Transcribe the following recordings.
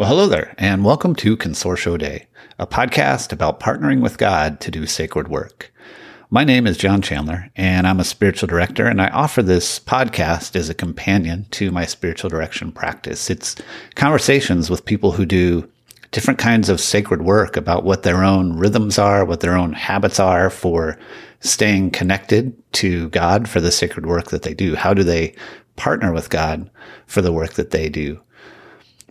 Well, hello there, and welcome to Consortio Dei, a podcast about partnering with God to do sacred work. My name is John Chandler, and I'm a spiritual director, and I offer this podcast as a companion to my spiritual direction practice. It's conversations with people who do different kinds of sacred work about what their own rhythms are, what their own habits are for staying connected to God for the sacred work that they do. How do they partner with God for the work that they do?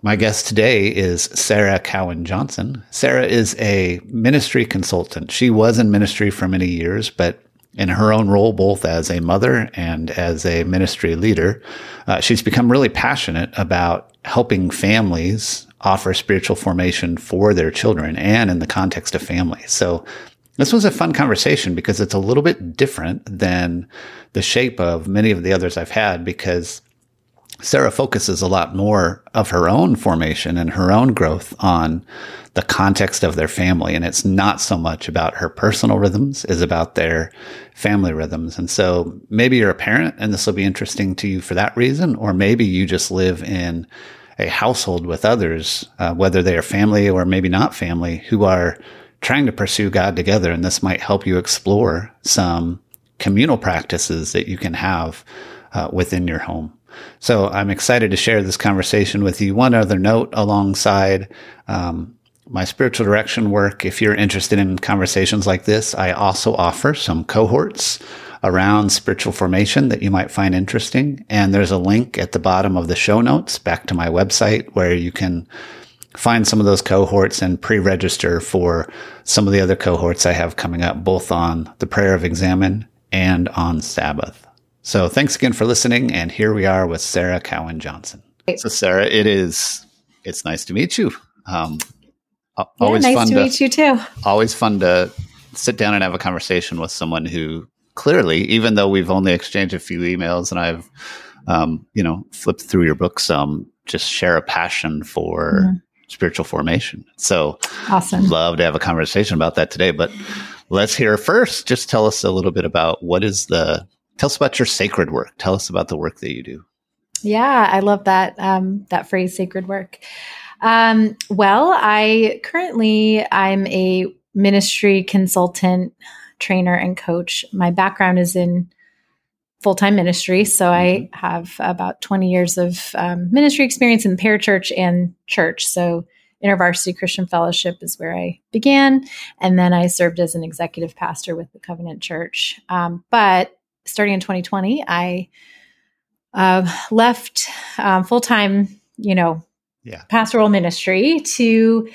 My guest today is Sarah Cowan Johnson. Sarah is a ministry consultant. She was in ministry for many years, but in her own role, both as a mother and as a ministry leader, uh, she's become really passionate about helping families offer spiritual formation for their children and in the context of family. So this was a fun conversation because it's a little bit different than the shape of many of the others I've had because Sarah focuses a lot more of her own formation and her own growth on the context of their family. And it's not so much about her personal rhythms, is about their family rhythms. And so maybe you're a parent and this will be interesting to you for that reason, or maybe you just live in a household with others, uh, whether they are family or maybe not family, who are trying to pursue God together. And this might help you explore some communal practices that you can have uh, within your home. So I'm excited to share this conversation with you. One other note alongside um, my spiritual direction work, if you're interested in conversations like this, I also offer some cohorts around spiritual formation that you might find interesting. And there's a link at the bottom of the show notes back to my website where you can find some of those cohorts and pre-register for some of the other cohorts I have coming up, both on the prayer of examen and on Sabbath. So thanks again for listening. And here we are with Sarah Cowan Johnson. So Sarah, it is, it's nice to meet you. Um, always yeah, nice fun to, to meet you too. Always fun to sit down and have a conversation with someone who clearly, even though we've only exchanged a few emails and I've, um, you know, flipped through your book some, just share a passion for mm-hmm. spiritual formation. So awesome. Love to have a conversation about that today. But let's hear first. Just tell us a little bit about what is the Tell us about your sacred work. Tell us about the work that you do. Yeah, I love that um, that phrase, sacred work. Um, well, I currently I'm a ministry consultant, trainer, and coach. My background is in full time ministry, so I mm-hmm. have about 20 years of um, ministry experience in parachurch and church. So InterVarsity Christian Fellowship is where I began, and then I served as an executive pastor with the Covenant Church. Um, but starting in 2020, I uh, left um, full time, you know, yeah. pastoral ministry to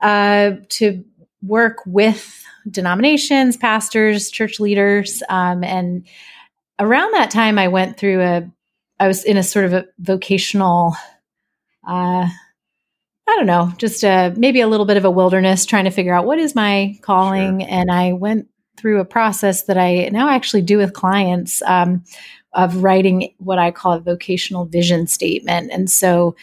uh, to work with denominations, pastors, church leaders, um, and around that time, I went through a. I was in a sort of a vocational. Uh, I don't know, just a, maybe a little bit of a wilderness trying to figure out what is my calling. Sure. And I went through a process that I now actually do with clients um, of writing what I call a vocational vision statement. And so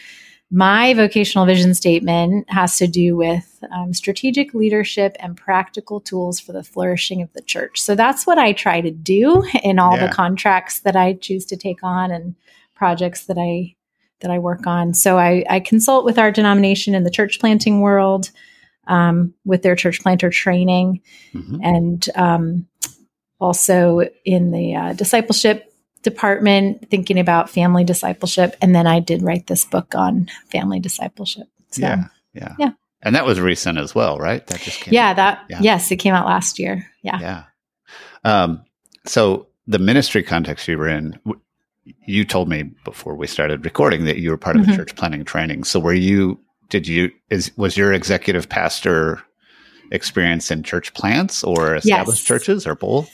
my vocational vision statement has to do with um, strategic leadership and practical tools for the flourishing of the church. So that's what I try to do in all yeah. the contracts that I choose to take on and projects that I that I work on. So I, I consult with our denomination in the church planting world um, with their church planter training mm-hmm. and um, also in the uh, discipleship department thinking about family discipleship. And then i did write this book on family discipleship. So, yeah yeah. yeah. And that was recent as well right? That just came yeah out. that yeah. yes it came out last year. Yeah. Yeah. Um, so the ministry context you were in you told me before we started recording that you were part of the mm-hmm. church planning training. So were you did you is was your executive pastor experience in church plants or established yes. churches or both?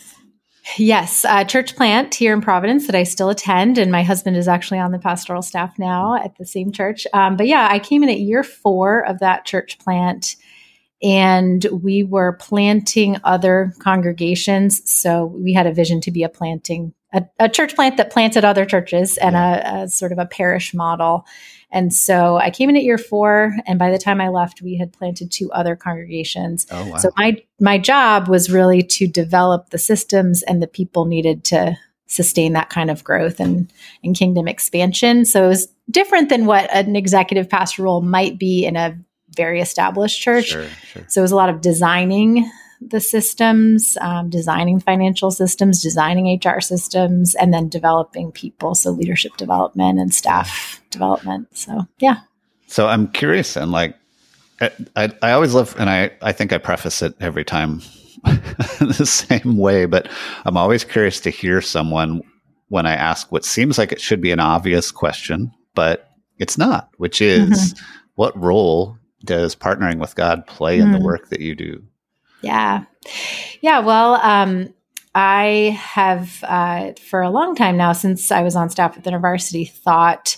Yes, uh, church plant here in Providence that I still attend, and my husband is actually on the pastoral staff now at the same church. Um, but yeah, I came in at year four of that church plant, and we were planting other congregations. So we had a vision to be a planting a, a church plant that planted other churches and yeah. a, a sort of a parish model. And so I came in at year four, and by the time I left, we had planted two other congregations. Oh, wow. So my my job was really to develop the systems and the people needed to sustain that kind of growth and, and kingdom expansion. So it was different than what an executive pastor role might be in a very established church. Sure, sure. So it was a lot of designing the systems, um, designing financial systems, designing HR systems, and then developing people. So leadership development and staff development. So yeah. So I'm curious and like, I, I always love, and I, I think I preface it every time the same way, but I'm always curious to hear someone when I ask what seems like it should be an obvious question, but it's not, which is mm-hmm. what role does partnering with God play mm. in the mm. work that you do? Yeah. Yeah. Well, um, I have, uh, for a long time now, since I was on staff at the university, thought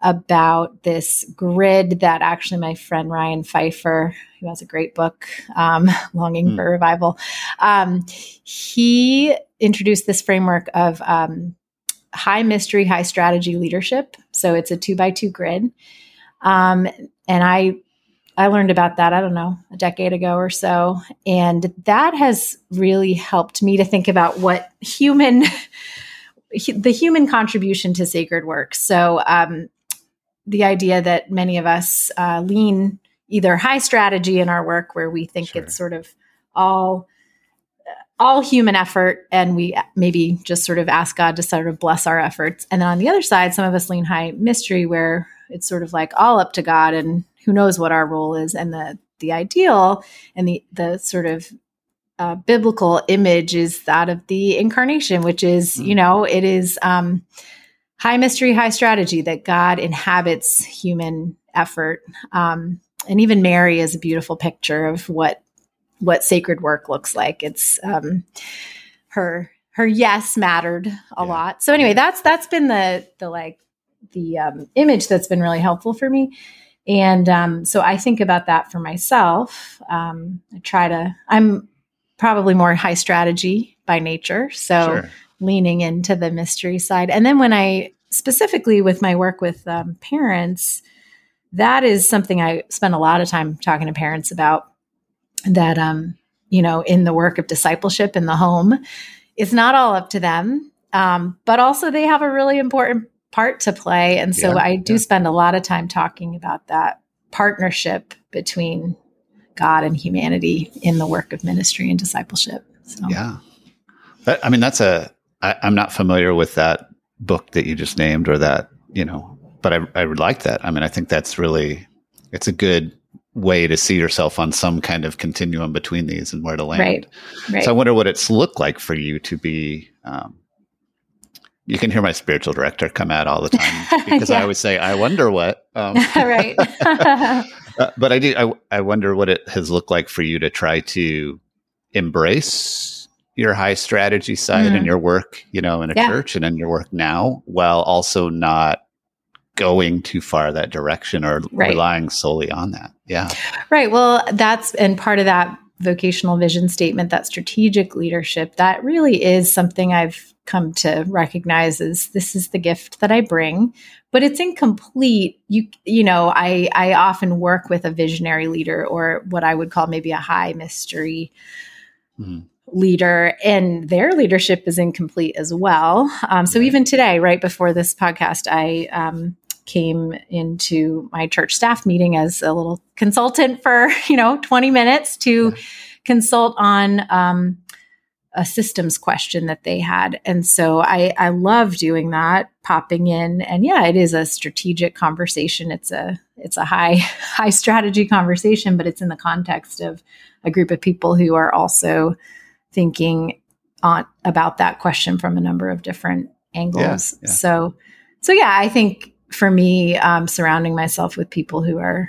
about this grid that actually my friend Ryan Pfeiffer, who has a great book, um, Longing mm. for Revival, um, he introduced this framework of um, high mystery, high strategy leadership. So it's a two by two grid. Um, and I I learned about that, I don't know, a decade ago or so. And that has really helped me to think about what human, the human contribution to sacred work. So, um, the idea that many of us uh, lean either high strategy in our work, where we think sure. it's sort of all all human effort and we maybe just sort of ask God to sort of bless our efforts. And then on the other side, some of us lean high mystery where it's sort of like all up to God and who knows what our role is. And the the ideal and the the sort of uh, biblical image is that of the incarnation, which is, mm. you know, it is um, high mystery, high strategy that God inhabits human effort. Um, and even Mary is a beautiful picture of what what sacred work looks like. It's um, her her yes mattered a yeah. lot. So anyway, that's that's been the the like the um, image that's been really helpful for me. And um, so I think about that for myself. Um, I try to. I'm probably more high strategy by nature, so sure. leaning into the mystery side. And then when I specifically with my work with um, parents, that is something I spend a lot of time talking to parents about. That, um, you know, in the work of discipleship in the home, it's not all up to them, um, but also they have a really important part to play. And so yeah, I do yeah. spend a lot of time talking about that partnership between God and humanity in the work of ministry and discipleship. So. Yeah. But, I mean, that's a. I, I'm not familiar with that book that you just named or that, you know, but I, I would like that. I mean, I think that's really, it's a good way to see yourself on some kind of continuum between these and where to land. Right. right. So I wonder what it's looked like for you to be, um, you can hear my spiritual director come out all the time because yeah. I always say, I wonder what. Um, right. uh, but I do, I, I wonder what it has looked like for you to try to embrace your high strategy side mm-hmm. and your work, you know, in a yeah. church and in your work now, while also not going too far that direction or right. relying solely on that. Yeah. Right. Well, that's and part of that vocational vision statement, that strategic leadership, that really is something I've come to recognize as this is the gift that I bring, but it's incomplete. You you know, I I often work with a visionary leader or what I would call maybe a high mystery mm leader and their leadership is incomplete as well. Um, so even today, right before this podcast, I um, came into my church staff meeting as a little consultant for you know 20 minutes to yeah. consult on um, a systems question that they had and so I, I love doing that popping in and yeah it is a strategic conversation it's a it's a high high strategy conversation but it's in the context of a group of people who are also thinking on about that question from a number of different angles. Yeah, yeah. So, so yeah, I think for me, um, surrounding myself with people who are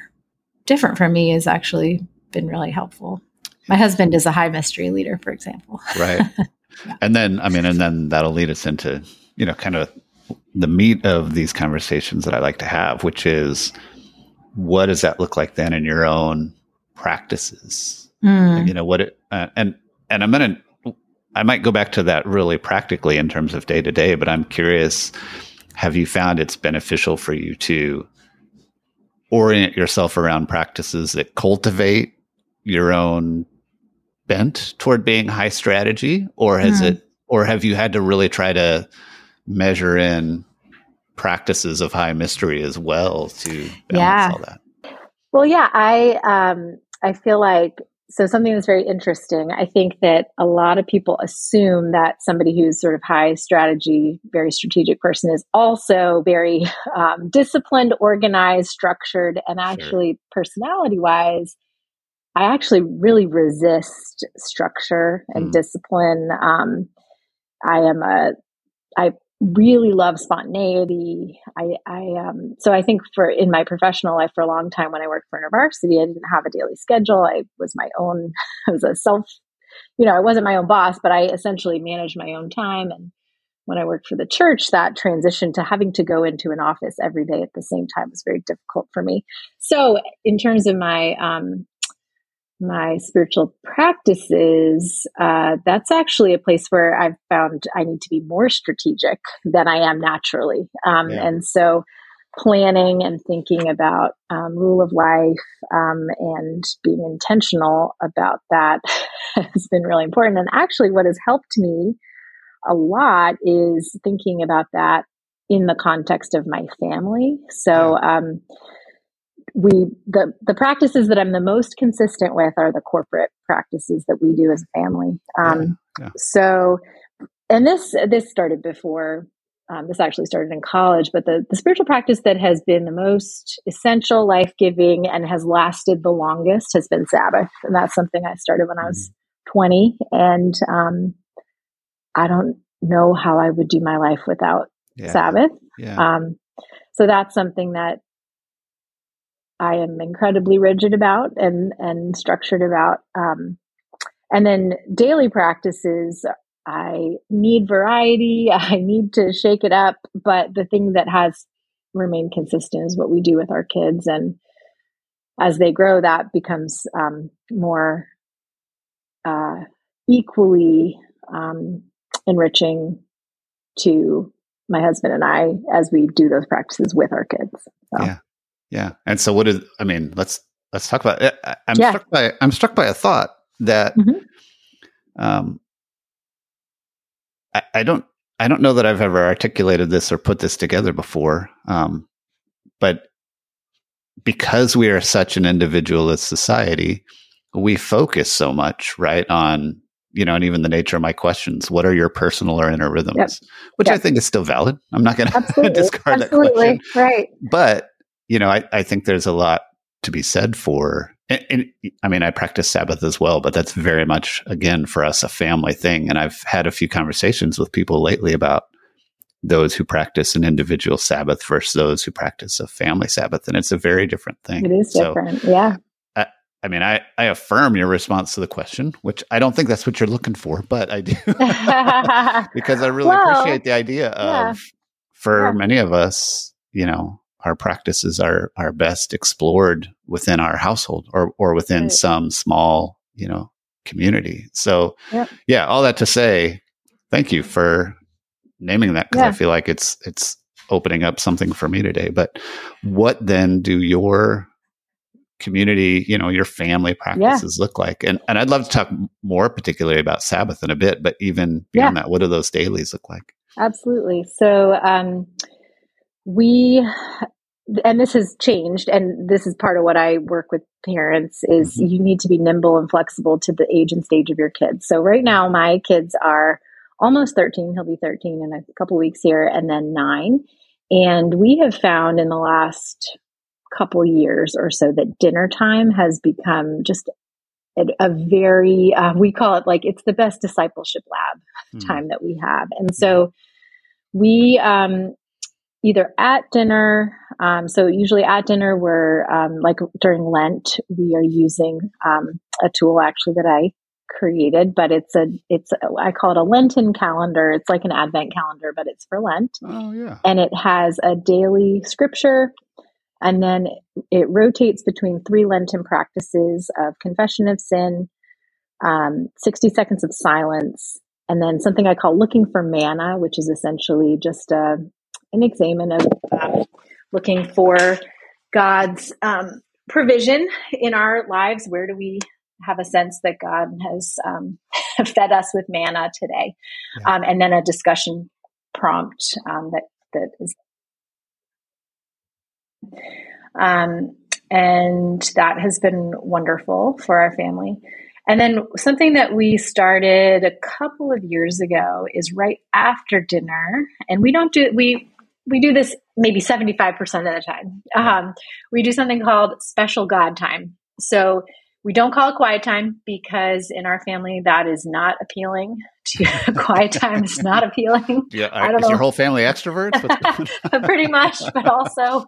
different from me has actually been really helpful. My husband is a high mystery leader, for example. Right. yeah. And then, I mean, and then that'll lead us into, you know, kind of the meat of these conversations that I like to have, which is what does that look like then in your own practices? Mm. You know, what it, uh, and and I'm going to, I might go back to that really practically in terms of day to day, but I'm curious have you found it's beneficial for you to orient yourself around practices that cultivate your own bent toward being high strategy or has mm. it or have you had to really try to measure in practices of high mystery as well to balance Yeah. all that. Well, yeah, I um, I feel like so something that's very interesting. I think that a lot of people assume that somebody who's sort of high strategy, very strategic person is also very um, disciplined, organized, structured, and actually personality wise. I actually really resist structure and Mm. discipline. Um, I am a, I really love spontaneity. I, I, um, so I think for in my professional life for a long time when I worked for InterVarsity, I didn't have a daily schedule. I was my own, I was a self, you know, I wasn't my own boss, but I essentially managed my own time. And when I worked for the church, that transition to having to go into an office every day at the same time was very difficult for me. So in terms of my, um, my spiritual practices, uh, that's actually a place where I've found I need to be more strategic than I am naturally. Um, Yeah. And so planning and thinking about um, rule of life um, and being intentional about that has been really important. And actually, what has helped me a lot is thinking about that in the context of my family. So, um, we the the practices that I'm the most consistent with are the corporate practices that we do as a family. Um, Yeah, yeah. So, and this this started before. Um, this actually started in college, but the the spiritual practice that has been the most essential, life giving, and has lasted the longest has been Sabbath, and that's something I started when I was twenty, and um, I don't know how I would do my life without Yeah. Sabbath. Yeah. Um, so that's something that I am incredibly rigid about and and structured about. Um, and then daily practices, I need variety. I need to shake it up. But the thing that has remained consistent is what we do with our kids, and as they grow, that becomes um, more uh, equally um, enriching to my husband and I as we do those practices with our kids. So. Yeah. Yeah. And so what is I mean, let's let's talk about it. I- I'm Yeah. struck by I'm struck by a thought that Mhm. um I, I don't I don't know that I've ever articulated this or put this together before. Um but because we are such an individualist society, we focus so much, right, on you know, and even the nature of my questions, what are your personal or inner rhythms? Yep. Which I think is still valid. I'm not going to Absolutely. discard that Absolutely. question Right. but you know I, I think there's a lot to be said for and, and i mean i practice sabbath as well but that's very much again for us a family thing and i've had a few conversations with people lately about those who practice an individual sabbath versus those who practice a family sabbath and it's a very different thing It is So, different. yeah. i mean I, I affirm your response to the question which i don't think that's what you're looking for but i do because I really Well, appreciate the idea yeah. of for Yeah. many of us, you know, our practices are are best explored within our household or or within Right. some small, you know, community. So Yep. yeah, all that to say, thank you for naming that because I feel like it's it's opening up something for me today. But what then do your community, you know, your family practices look like? And and I'd love to talk more particularly about Sabbath in a bit, but even beyond that, what do those dailies look like? Absolutely. So um, we, and this has changed, and this is part of what I work with parents is Mhm. you need to be nimble and flexible to the age and stage of your kids. So right now, my kids are almost 13. He'll be 13 in a couple weeks here, and then nine. And we have found in the last couple years or so that dinner time has become just a, a very, uh, we call it like it's the best discipleship lab Hmm. time that we have. And so we um, either at dinner, um, so usually at dinner, we're um, like during Lent, we are using um, a tool actually that I created, but it's a, it's, a, I call it a Lenten calendar. It's like an Advent calendar, but it's for Lent Oh yeah. and it has a daily scripture and then it rotates between three lenten practices of confession of sin um, 60 seconds of silence and then something i call looking for manna which is essentially just a, an examen of um, looking for god's um, provision in our lives where do we have a sense that god has um, fed us with manna today Yeah. um, and then a discussion prompt um, that that is um, and that has been wonderful for our family. And then something that we started a couple of years ago is right after dinner, and we don't do we we do this maybe 75% of the time. Um, we do something called special God time. So we don't call it quiet time because in our family that is not appealing. To quiet time is not appealing. Yeah, I, don't is know. your whole family extroverts? Pretty much, but also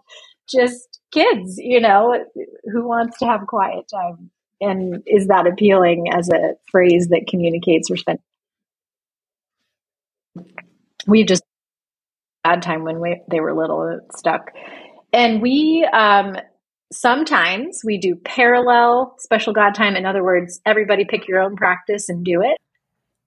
just kids. You know, who wants to have quiet time, and is that appealing as a phrase that communicates respect? We just had time when we, they were little stuck, and we um, sometimes we do parallel special God time. In other words, everybody pick your own practice and do it.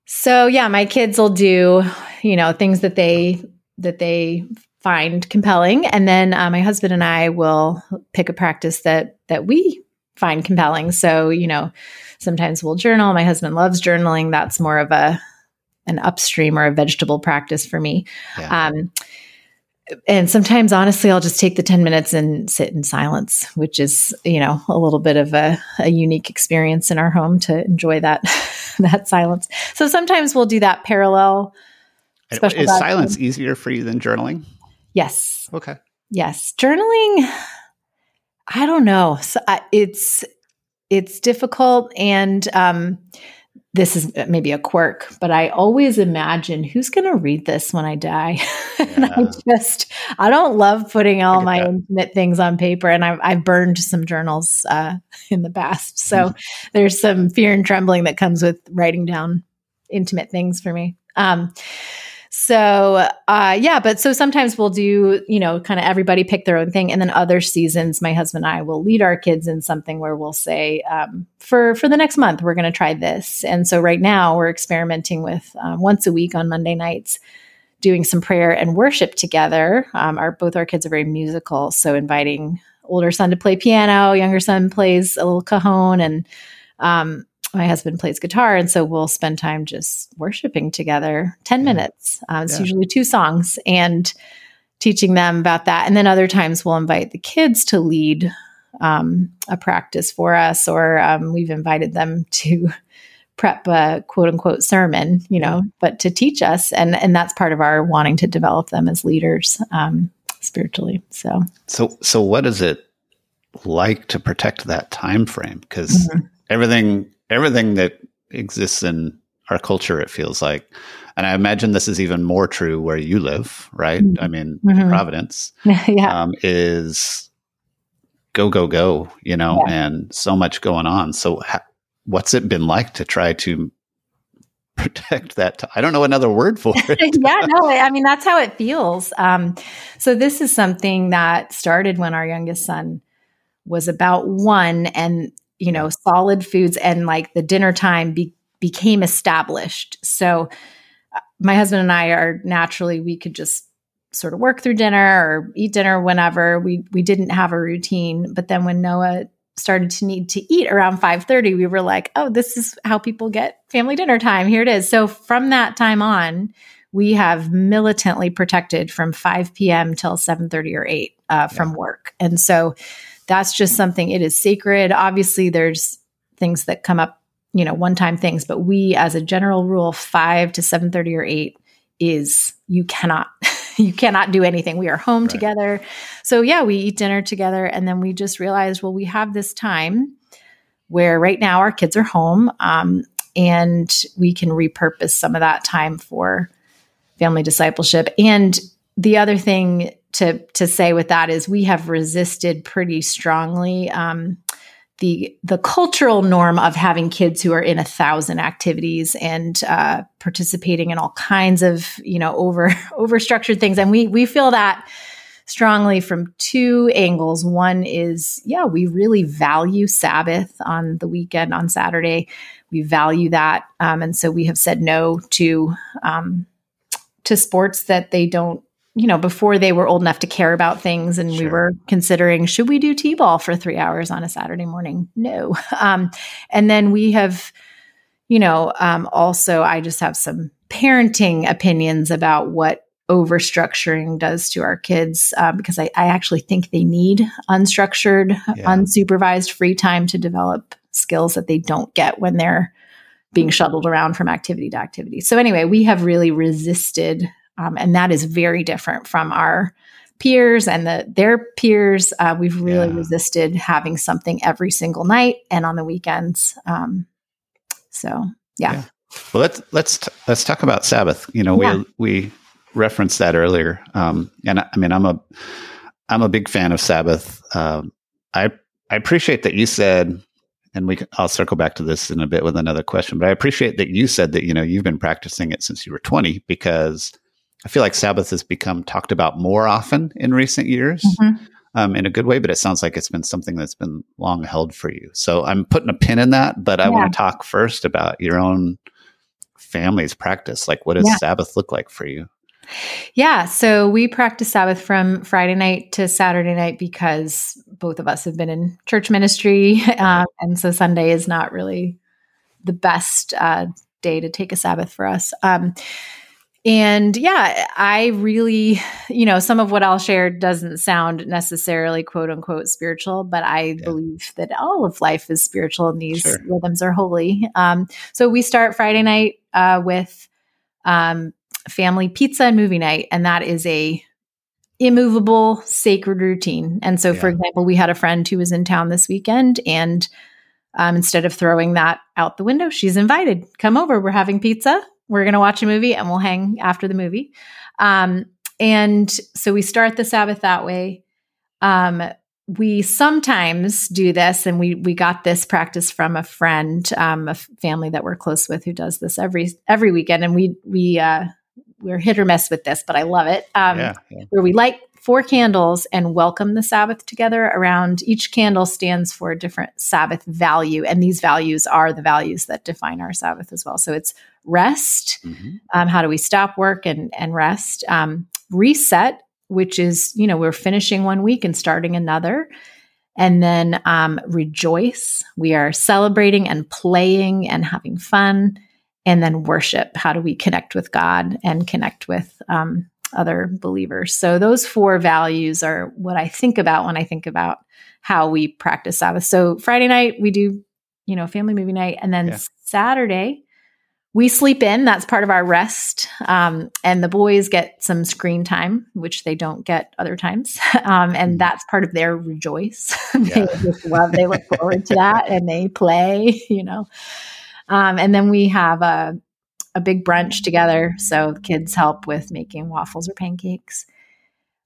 So yeah, my kids will do, you know, things that they that they find compelling, and then uh, my husband and I will pick a practice that that we find compelling. So you know, sometimes we'll journal. My husband loves journaling. That's more of a an upstream or a vegetable practice for me. Yeah. Um, and sometimes honestly i'll just take the 10 minutes and sit in silence which is you know a little bit of a, a unique experience in our home to enjoy that that silence. So sometimes we'll do that parallel is silence easier for you than journaling? Yes. Okay. Yes. Journaling i don't know. So, uh, it's it's difficult and um this is maybe a quirk, but I always imagine who's going to read this when I die. Yeah. and I just, I don't love putting all my that. intimate things on paper. And I've, I've burned some journals uh, in the past. So mm. there's some fear and trembling that comes with writing down intimate things for me. Um, so, uh, yeah, but so sometimes we'll do, you know, kind of everybody pick their own thing, and then other seasons, my husband and I will lead our kids in something where we'll say, um, for for the next month, we're going to try this. And so, right now, we're experimenting with um, once a week on Monday nights doing some prayer and worship together. Um, our both our kids are very musical, so inviting older son to play piano, younger son plays a little cajon, and um, my husband plays guitar and so we'll spend time just worshiping together 10 minutes. Uh, it's yeah. usually two songs and teaching them about that. And then other times we'll invite the kids to lead um, a practice for us or um, we've invited them to prep a quote unquote sermon you know but to teach us. And and that's part of our wanting to develop them as leaders um, spiritually. So. So so what is it like to protect that time frame? Because mm-hmm. everything everything that exists in our culture, it feels like. And I imagine this is even more true where you live, right? Mm-hmm. I mean, mm-hmm. Providence yeah. um, is go, go, go, you know, yeah. and so much going on. So, ha- what's it been like to try to protect that? T- I don't know another word for it. yeah, no, I mean, that's how it feels. Um, so, this is something that started when our youngest son was about one. And you know, solid foods and like the dinner time be- became established. So uh, my husband and I are naturally, we could just sort of work through dinner or eat dinner whenever we we didn't have a routine but then when noah started to need to eat around 5:30 we were like oh this is how people get family dinner time here it is so from that time on we have militantly protected from 5 p.m. till 7:30 or 8 uh, from yeah. work and so that's just something it is sacred. Obviously there's things that come up you know one time things but we as a general rule 5 to 7:30 or 8 is you cannot you cannot do anything. We are home right. together. So yeah we eat dinner together and then we just realized well we have this time where right now our kids are home um, and we can repurpose some of that time for family discipleship. And the other thing to to say with that is we have resisted pretty strongly um, the the cultural norm of having kids who are in a thousand activities and uh, participating in all kinds of you know over over structured things, and we we feel that strongly from two angles. One is, yeah, we really value Sabbath on the weekend on Saturday. We value that, um, and so we have said no to um, to sports that they don't you know, before they were old enough to care about things, and sure. we were considering should we do t-ball for three hours on a Saturday morning? No. Um, and then we have, you know, um, also I just have some parenting opinions about what over structuring does to our kids uh, because I, I, actually think they need unstructured, yeah. unsupervised free time to develop skills that they don't get when they're being shuttled around from activity to activity. So, anyway, we have really resisted, um, and that is very different from our peers and the, their peers. Uh, we've really yeah. resisted having something every single night and on the weekends. Um, so, yeah. yeah. Well, let's let's t- let's talk about Sabbath. You know, we we referenced that earlier. Um, and I, I, mean, I'm a, I'm a big fan of Sabbath. Um, I, I appreciate that you said, and we, I'll circle back to this in a bit with another question, but I appreciate that you said that, you know, you've been practicing it since you were 20 because I feel like Sabbath has become talked about more often in recent years. Mm-hmm. Um, in a good way, but it sounds like it's been something that's been long held for you. So I'm putting a pin in that, but I yeah. want to talk first about your own family's practice. Like, what does yeah. Sabbath look like for you? Yeah, so we practice Sabbath from Friday night to Saturday night because both of us have been in church ministry, um, and so Sunday is not really the best uh, day to take a Sabbath for us. Um, and yeah, I really, you know, some of what I'll share doesn't sound necessarily quote unquote spiritual, but I yeah. believe that all of life is spiritual and these sure. rhythms are holy. Um, so we start Friday night uh, with um, family pizza and movie night, and that is a immovable sacred routine. And so, yeah. for example, we had a friend who was in town this weekend, and um, instead of throwing that out the window, she's invited. Come over. We're having pizza. We're going to watch a movie, and we'll hang after the movie. Um, and so we start the Sabbath that way. Um, we sometimes do this, and we we got this practice from a friend, um, a family that we're close with, who does this every every weekend, and we we uh, we're hit or miss with this, but I love it. Um, yeah, yeah. Where we light four candles and welcome the Sabbath together around each candle stands for a different Sabbath value. And these values are the values that define our Sabbath as well. So it's rest. Mm-hmm. Um, how do we stop work and, and rest? Um, reset, which is, you know, we're finishing one week and starting another. And then um, rejoice. We are celebrating and playing and having fun and then worship. How do we connect with God and connect with um, other believers? So, those four values are what I think about when I think about how we practice Sabbath. So, Friday night, we do, you know, family movie night. And then yeah. Saturday, we sleep in. That's part of our rest. Um, and the boys get some screen time, which they don't get other times. Um, and mm-hmm. that's part of their rejoice. they just love, they look forward to that and they play, you know. Um, and then we have a, a big brunch together. So kids help with making waffles or pancakes.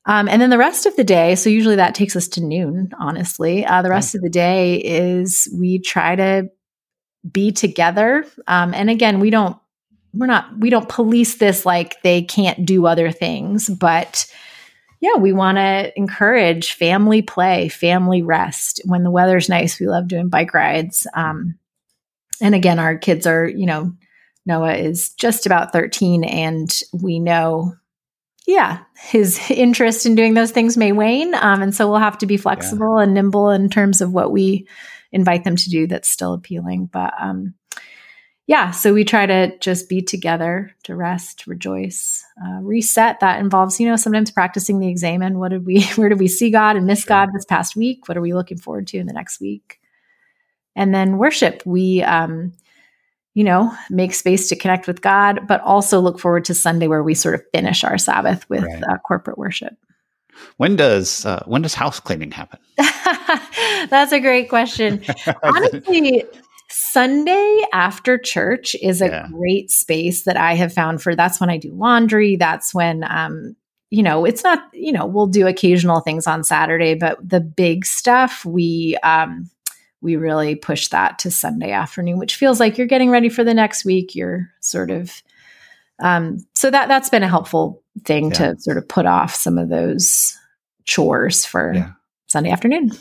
Um, and then the rest of the day, so usually that takes us to noon, honestly. Uh, the rest of the day is we try to be together. Um, and again, we don't, we're not, we don't police this like they can't do other things, but yeah, we want to encourage family play, family rest. When the weather's nice, we love doing bike rides. Um, and again, our kids are, you know, Noah is just about 13, and we know, yeah, his interest in doing those things may wane. Um, and so we'll have to be flexible yeah. and nimble in terms of what we invite them to do that's still appealing. But um, yeah, so we try to just be together to rest, rejoice, uh, reset. That involves, you know, sometimes practicing the examen. What did we, where did we see God and miss sure. God this past week? What are we looking forward to in the next week? and then worship. We, um, you know, make space to connect with God, but also look forward to Sunday where we sort of finish our Sabbath with right. uh, corporate worship. When does uh, when does house cleaning happen? That's a great question. Honestly, Sunday after church is a yeah. great space that I have found for. That's when I do laundry. That's when um, you know, it's not, you know, we'll do occasional things on Saturday, but the big stuff we um we really push that to Sunday afternoon, which feels like you're getting ready for the next week. You're sort of um, so that that's been a helpful thing yeah. to sort of put off some of those chores for yeah. Sunday afternoon.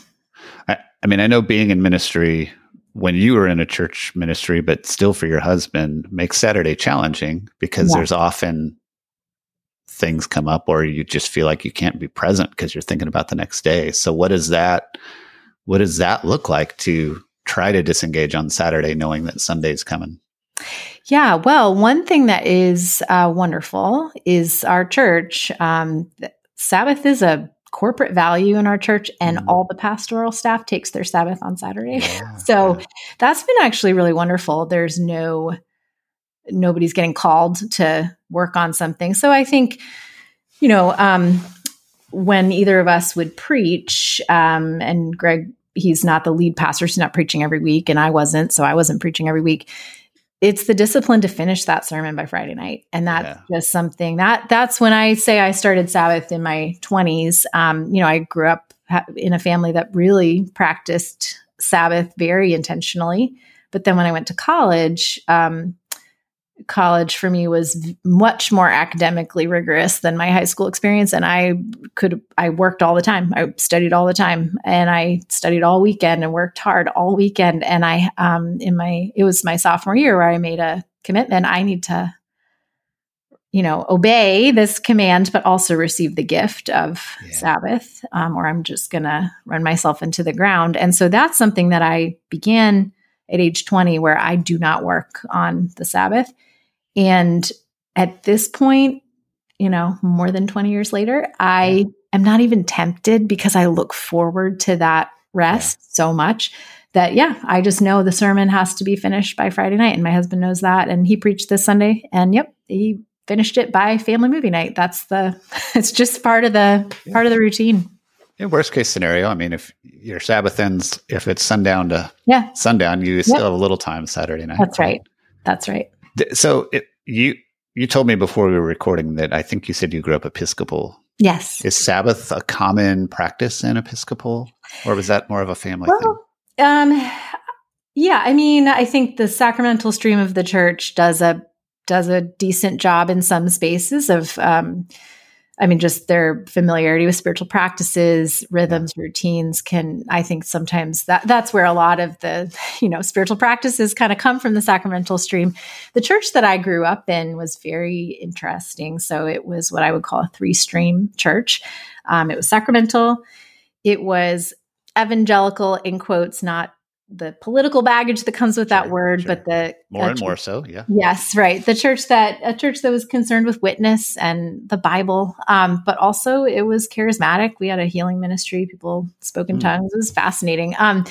I, I mean, I know being in ministry when you were in a church ministry, but still for your husband, makes Saturday challenging because yeah. there's often things come up or you just feel like you can't be present because you're thinking about the next day. So what is that what does that look like to try to disengage on Saturday knowing that Sunday's coming? Yeah, well, one thing that is uh, wonderful is our church. Um, Sabbath is a corporate value in our church, and mm. all the pastoral staff takes their Sabbath on Saturday. Yeah, so yeah. that's been actually really wonderful. There's no nobody's getting called to work on something. So I think, you know, um, when either of us would preach, um, and Greg, he's not the lead pastor, he's not preaching every week, and I wasn't, so I wasn't preaching every week. It's the discipline to finish that sermon by Friday night, and that's yeah. just something that that's when I say I started Sabbath in my twenties. Um, you know, I grew up in a family that really practiced Sabbath very intentionally, but then when I went to college, um, college for me was much more academically rigorous than my high school experience. And i could i worked all the time. I studied all the time and i studied all weekend and worked hard all weekend. And i um in my it was my sophomore year where i made a commitment. I need to you know obey this command but also receive the gift of yeah. sabbath um, or i'm just gonna run myself into the ground. And so that's something that i began at age 20 where I do not work on the Sabbath. And at this point, you know, more than 20 years later, I am not even tempted because I look forward to that rest yeah. so much that, yeah, I just know the sermon has to be finished by Friday night. And my husband knows that. And he preached this Sunday. And yep, he finished it by family movie night. That's the, it's just part of the, yeah. part of the routine. In worst case scenario, I mean, if your Sabbath ends, if it's sundown to yeah. sundown, you still have a little time Saturday night. That's right. That's right. So it, you you told me before we were recording that I think you said you grew up Episcopal. Yes. Is Sabbath a common practice in Episcopal, or was that more of a family well, thing? Um, yeah, I mean, I think the sacramental stream of the church does a does a decent job in some spaces of um, I mean, just their familiarity with spiritual practices, rhythms, routines can, I think sometimes that that's where a lot of the, you know, spiritual practices kind of come from the sacramental stream. The church that I grew up in was very interesting. So it was what I would call a three stream church. Um, it was sacramental. It was evangelical in quotes, not the political baggage that comes with sure, that word, sure. but the more and more so, yeah. Yes, right. The church that a church that was concerned with witness and the Bible, um, but also it was charismatic. We had a healing ministry. People spoke in mm. tongues. It was fascinating. Um,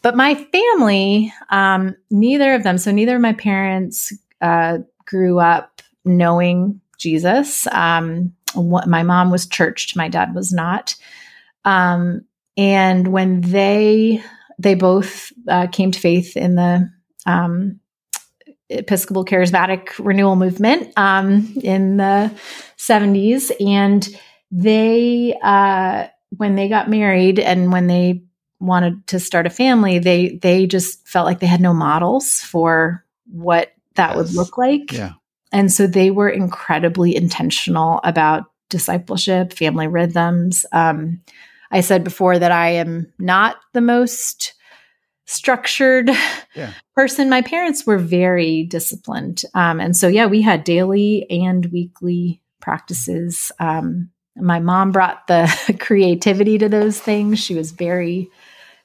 but my family, um, neither of them. So neither of my parents uh, grew up knowing Jesus. Um, what, my mom was churched. My dad was not. Um, and when they they both uh, came to faith in the um, Episcopal Charismatic Renewal Movement um, in the 70s. And they, uh, when they got married and when they wanted to start a family, they they just felt like they had no models for what that yes. would look like. Yeah. And so they were incredibly intentional about discipleship, family rhythms. Um, I said before that I am not the most structured yeah. person. My parents were very disciplined. Um, and so, yeah, we had daily and weekly practices. Um, my mom brought the creativity to those things. She was very,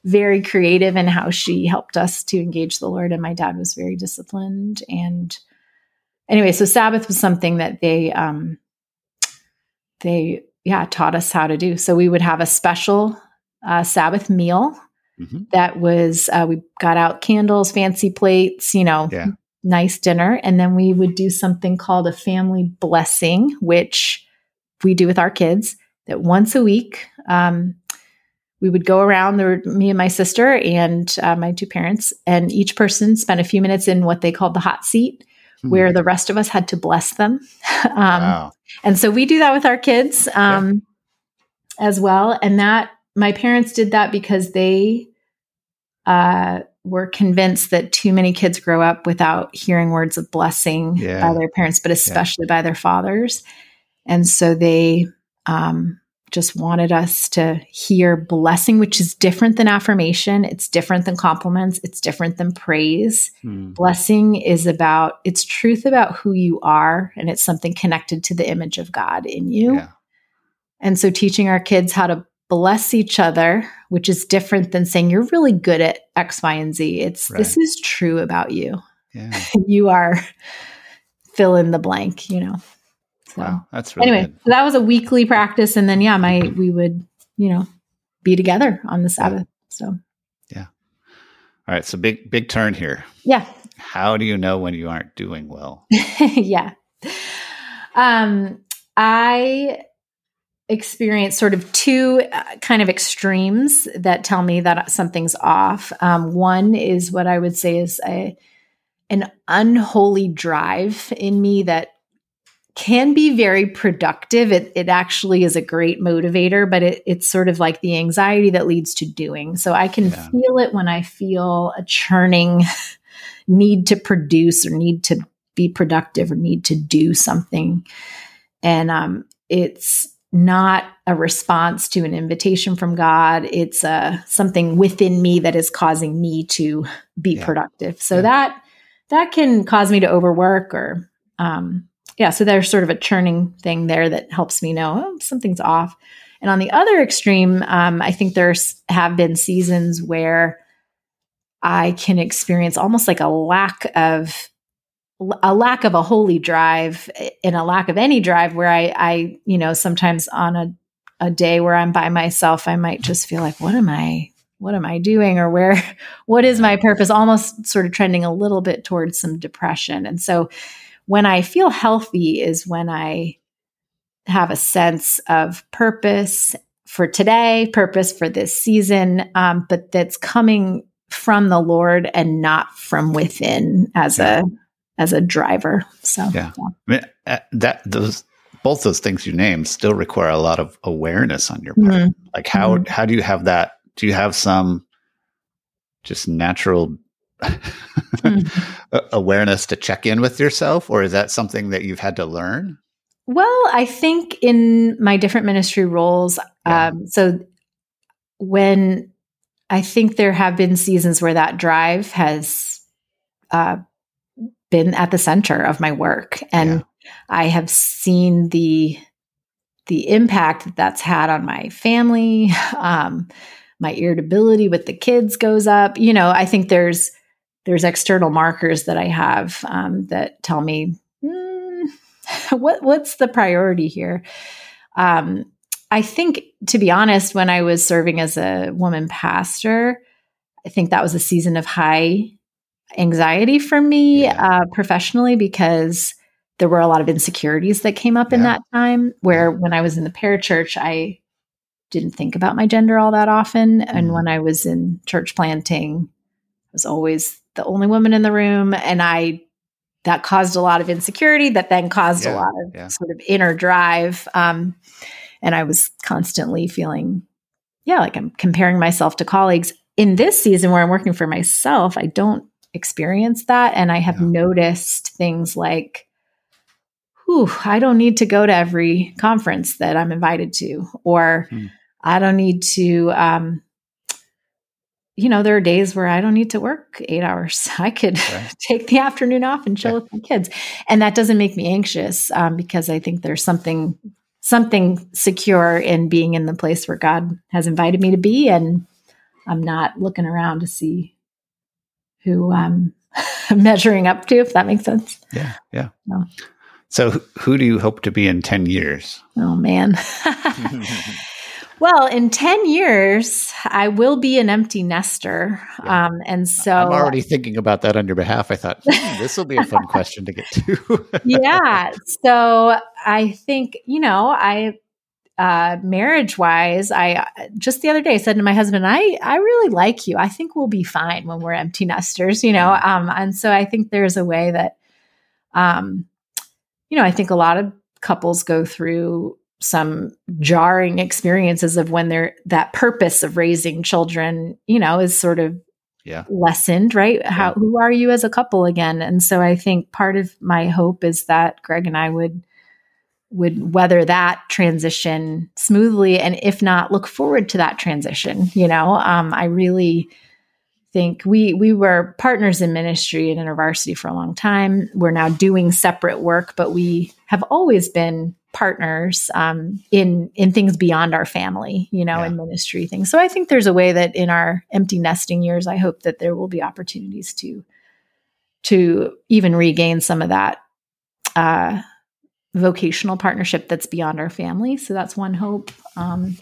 very creative in how she helped us to engage the Lord. And my dad was very disciplined. And anyway, so Sabbath was something that they, um, they yeah, taught us how to do. So we would have a special uh, Sabbath meal mm-hmm. that was, uh, we got out candles, fancy plates, you know, yeah. nice dinner. And then we would do something called a family blessing, which we do with our kids that once a week, um, we would go around there me and my sister and uh, my two parents and each person spent a few minutes in what they called the hot seat mm-hmm. where the rest of us had to bless them um, wow. And so we do that with our kids um, yeah. as well. And that my parents did that because they uh, were convinced that too many kids grow up without hearing words of blessing yeah. by their parents, but especially yeah. by their fathers. And so they um, just wanted us to hear blessing, which is different than affirmation. It's different than compliments. It's different than praise. Hmm. Blessing is about, it's truth about who you are, and it's something connected to the image of God in you. Yeah. And so teaching our kids how to bless each other, which is different than saying you're really good at X, Y, and Z. It's right. this is true about you. Yeah. you are fill in the blank, you know. So Wow. That's really anyway, so that was a weekly practice, and then yeah, my we would you know be together on the Sabbath. So yeah. All right. So big, big turn here. yeah, How do you know when you aren't doing well? yeah. Um, I experience sort of two uh, kind of extremes that tell me that something's off. Um, one is what I would say is a an unholy drive in me that can be very productive. It, it actually is a great motivator, but it, it's sort of like the anxiety that leads to doing. So I can Yeah. feel it when I feel a churning need to produce or need to be productive or need to do something. And um, it's not a response to an invitation from God. It's uh, something within me that is causing me to be Yeah. productive. So Yeah. that that can cause me to overwork or um, yeah. So there's sort of a churning thing there that helps me know oh, something's off. And on the other extreme, um, I think there's have been seasons where I can experience almost like a lack of a lack of a holy drive and a lack of any drive where I, I you know, sometimes on a, a day where I'm by myself, I might just feel like, what am I, what am I doing? Or where, what is my purpose? Almost sort of trending a little bit towards some depression. And so when I feel healthy is when I have a sense of purpose for today, purpose for this season, um, but that's coming from the Lord and not from within as a as a driver. So Yeah. I mean, uh, that those both those things you named still require a lot of awareness on your part. Mhm. Like how Mhm. how do you have that? Do you have some just natural a- awareness to check in with yourself, or is that something that you've had to learn? Well, I think in my different ministry roles, Yeah. um, so when I think there have been seasons where that drive has uh, been at the center of my work, and Yeah. I have seen the the impact that that's had on my family. Um, my irritability with the kids goes up. You know, I think there's there's external markers that I have um, that tell me "Hmm, what what's the priority here. Um, I think, to be honest, when I was serving as a woman pastor, I think that was a season of high anxiety for me Yeah. uh, professionally because there were a lot of insecurities that came up in that time. Where when I was in the parachurch, I didn't think about my gender all that often, and Mhm. when I was in church planting, was always the only woman in the room, and I that caused a lot of insecurity. That then caused Yeah, a lot of yeah. sort of inner drive. Um, and I was constantly feeling, yeah, like I'm comparing myself to colleagues. In this season where I'm working for myself, I don't experience that. And I have Yeah. noticed things like, whew, I don't need to go to every conference that I'm invited to, or Hmm. I don't need to, um, you know, there are days where I don't need to work eight hours. I could Right. take the afternoon off and chill with my kids, and that doesn't make me anxious um, because I think there's something something secure in being in the place where God has invited me to be, and I'm not looking around to see who I'm measuring up to. If that makes sense. Yeah, yeah. So, who- who do you hope to be in ten years? Oh man. Well, in 10 years, I will be an empty nester. Yeah. Um, and so I'm already thinking about that on your behalf. I thought hmm, this will be a fun question to get to. yeah. So I think, you know, I uh marriage wise, I just the other day said to my husband, I I really like you. I think we'll be fine when we're empty nesters, you know. Um and so I think there's a way that um you know, I think a lot of couples go through some jarring experiences of when they're that purpose of raising children, you know, is sort of yeah, lessened, right? How who are you as a couple again? And so I think part of my hope is that Greg and I would would weather that transition smoothly and if not look forward to that transition you know um, i really think we we were partners in ministry and InterVarsity for a long time we're now doing separate work but we have always been partners um, in in things beyond our family you know Yeah. in ministry things so i think there's a way that in our empty nesting years i hope that there will be opportunities to to even regain some of that uh, vocational partnership that's beyond our family. So that's one hope. Um,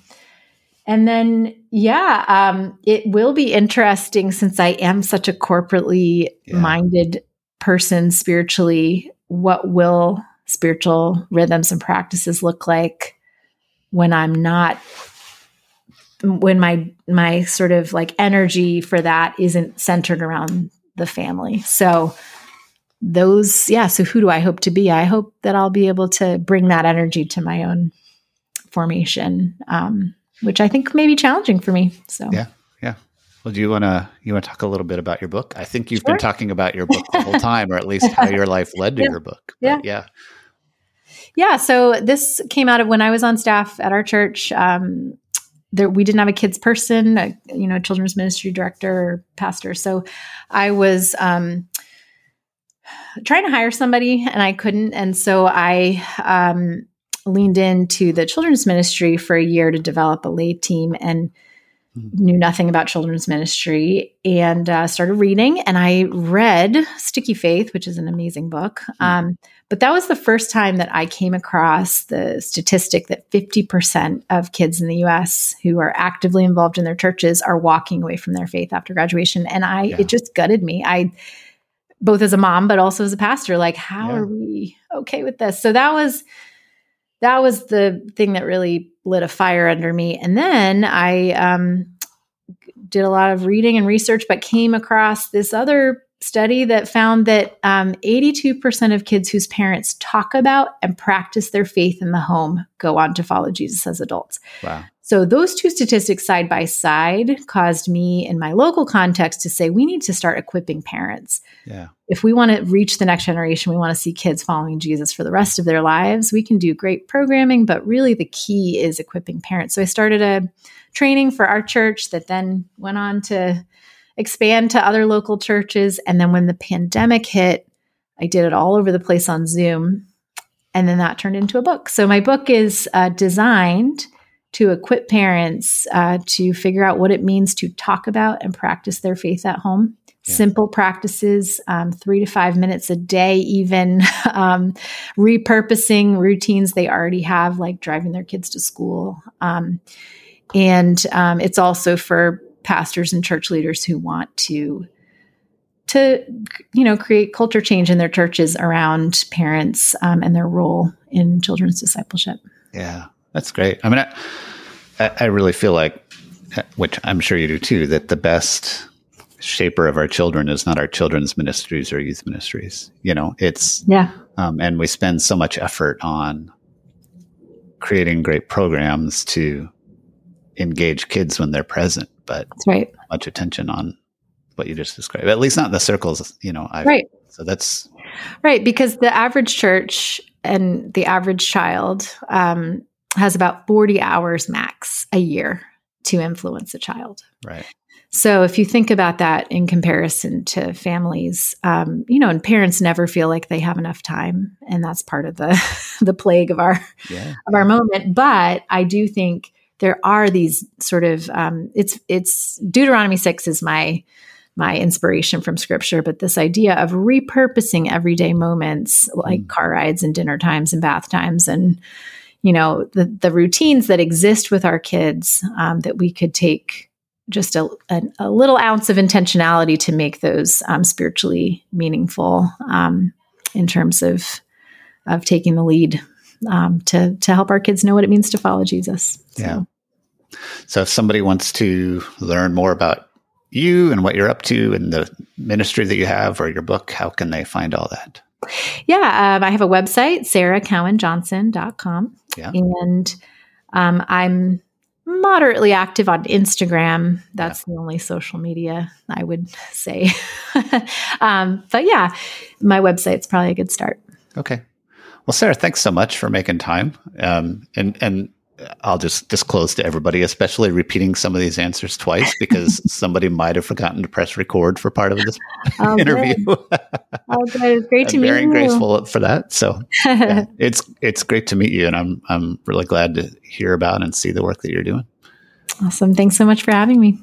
and then, yeah, um, it will be interesting since I am such a corporately yeah. minded person spiritually. What will spiritual rhythms and practices look like when I'm not when my my sort of like energy for that isn't centered around the family. So those yeah, so who do I hope to be? I hope that I'll be able to bring that energy to my own formation. Um, which I think may be challenging for me. So Yeah. Yeah. Well, do you want to you want to talk a little bit about your book? I think you've sure. been talking about your book the whole time or at least how your life led to yeah. your book. But yeah. Yeah. Yeah, so this came out of when I was on staff at our church. Um, there, we didn't have a kids person, a, you know, children's ministry director or pastor. So I was um, trying to hire somebody and I couldn't. And so I um, leaned into the children's ministry for a year to develop a lay team and mm-hmm. knew nothing about children's ministry and uh, started reading. And I read Sticky Faith, which is an amazing book. Mm-hmm. Um, but that was the first time that I came across the statistic that 50% of kids in the US who are actively involved in their churches are walking away from their faith after graduation. And I, yeah. it just gutted me. I, both as a mom, but also as a pastor, like, how yeah. are we okay with this? So that was, that was the thing that really lit a fire under me. And then I, um, did a lot of reading and research, but came across this other study that found that um, 82% of kids whose parents talk about and practice their faith in the home go on to follow Jesus as adults. Wow. So, those two statistics side by side caused me in my local context to say we need to start equipping parents. Yeah. If we want to reach the next generation, we want to see kids following Jesus for the rest of their lives. We can do great programming, but really the key is equipping parents. So, I started a training for our church that then went on to expand to other local churches. And then when the pandemic hit, I did it all over the place on Zoom. And then that turned into a book. So my book is uh, designed to equip parents uh, to figure out what it means to talk about and practice their faith at home. Yeah. Simple practices, um, three to five minutes a day, even um, repurposing routines they already have, like driving their kids to school. Um, and um, it's also for pastors and church leaders who want to to you know create culture change in their churches around parents um, and their role in children's discipleship yeah that's great i mean I, I really feel like which i'm sure you do too that the best shaper of our children is not our children's ministries or youth ministries you know it's yeah um, and we spend so much effort on creating great programs to engage kids when they're present but that's right. much attention on what you just described. At least not in the circles, you know. I've, right. So that's right because the average church and the average child um, has about forty hours max a year to influence a child. Right. So if you think about that in comparison to families, um, you know, and parents never feel like they have enough time, and that's part of the the plague of our yeah. of our moment. But I do think there are these sort of um, it's it's Deuteronomy six is my my inspiration from scripture, but this idea of repurposing everyday moments like mm. car rides and dinner times and bath times and you know the the routines that exist with our kids um, that we could take just a, a, a, little ounce of intentionality to make those um, spiritually meaningful um, in terms of of taking the lead um, to to help our kids know what it means to follow Jesus. So. Yeah. So if somebody wants to learn more about you and what you're up to and the ministry that you have or your book, how can they find all that? Yeah, um, I have a website, sarahcowanjohnson.com. Yeah. And um, I'm moderately active on Instagram. That's yeah. the only social media I would say. um, but yeah, my website's probably a good start. Okay. Well, Sarah, thanks so much for making time. Um, and and I'll just disclose to everybody, especially repeating some of these answers twice because somebody might have forgotten to press record for part of this oh, interview. oh, good. It's great to meet very you. Very graceful for that. So yeah, it's it's great to meet you, and I'm I'm really glad to hear about and see the work that you're doing. Awesome. Thanks so much for having me.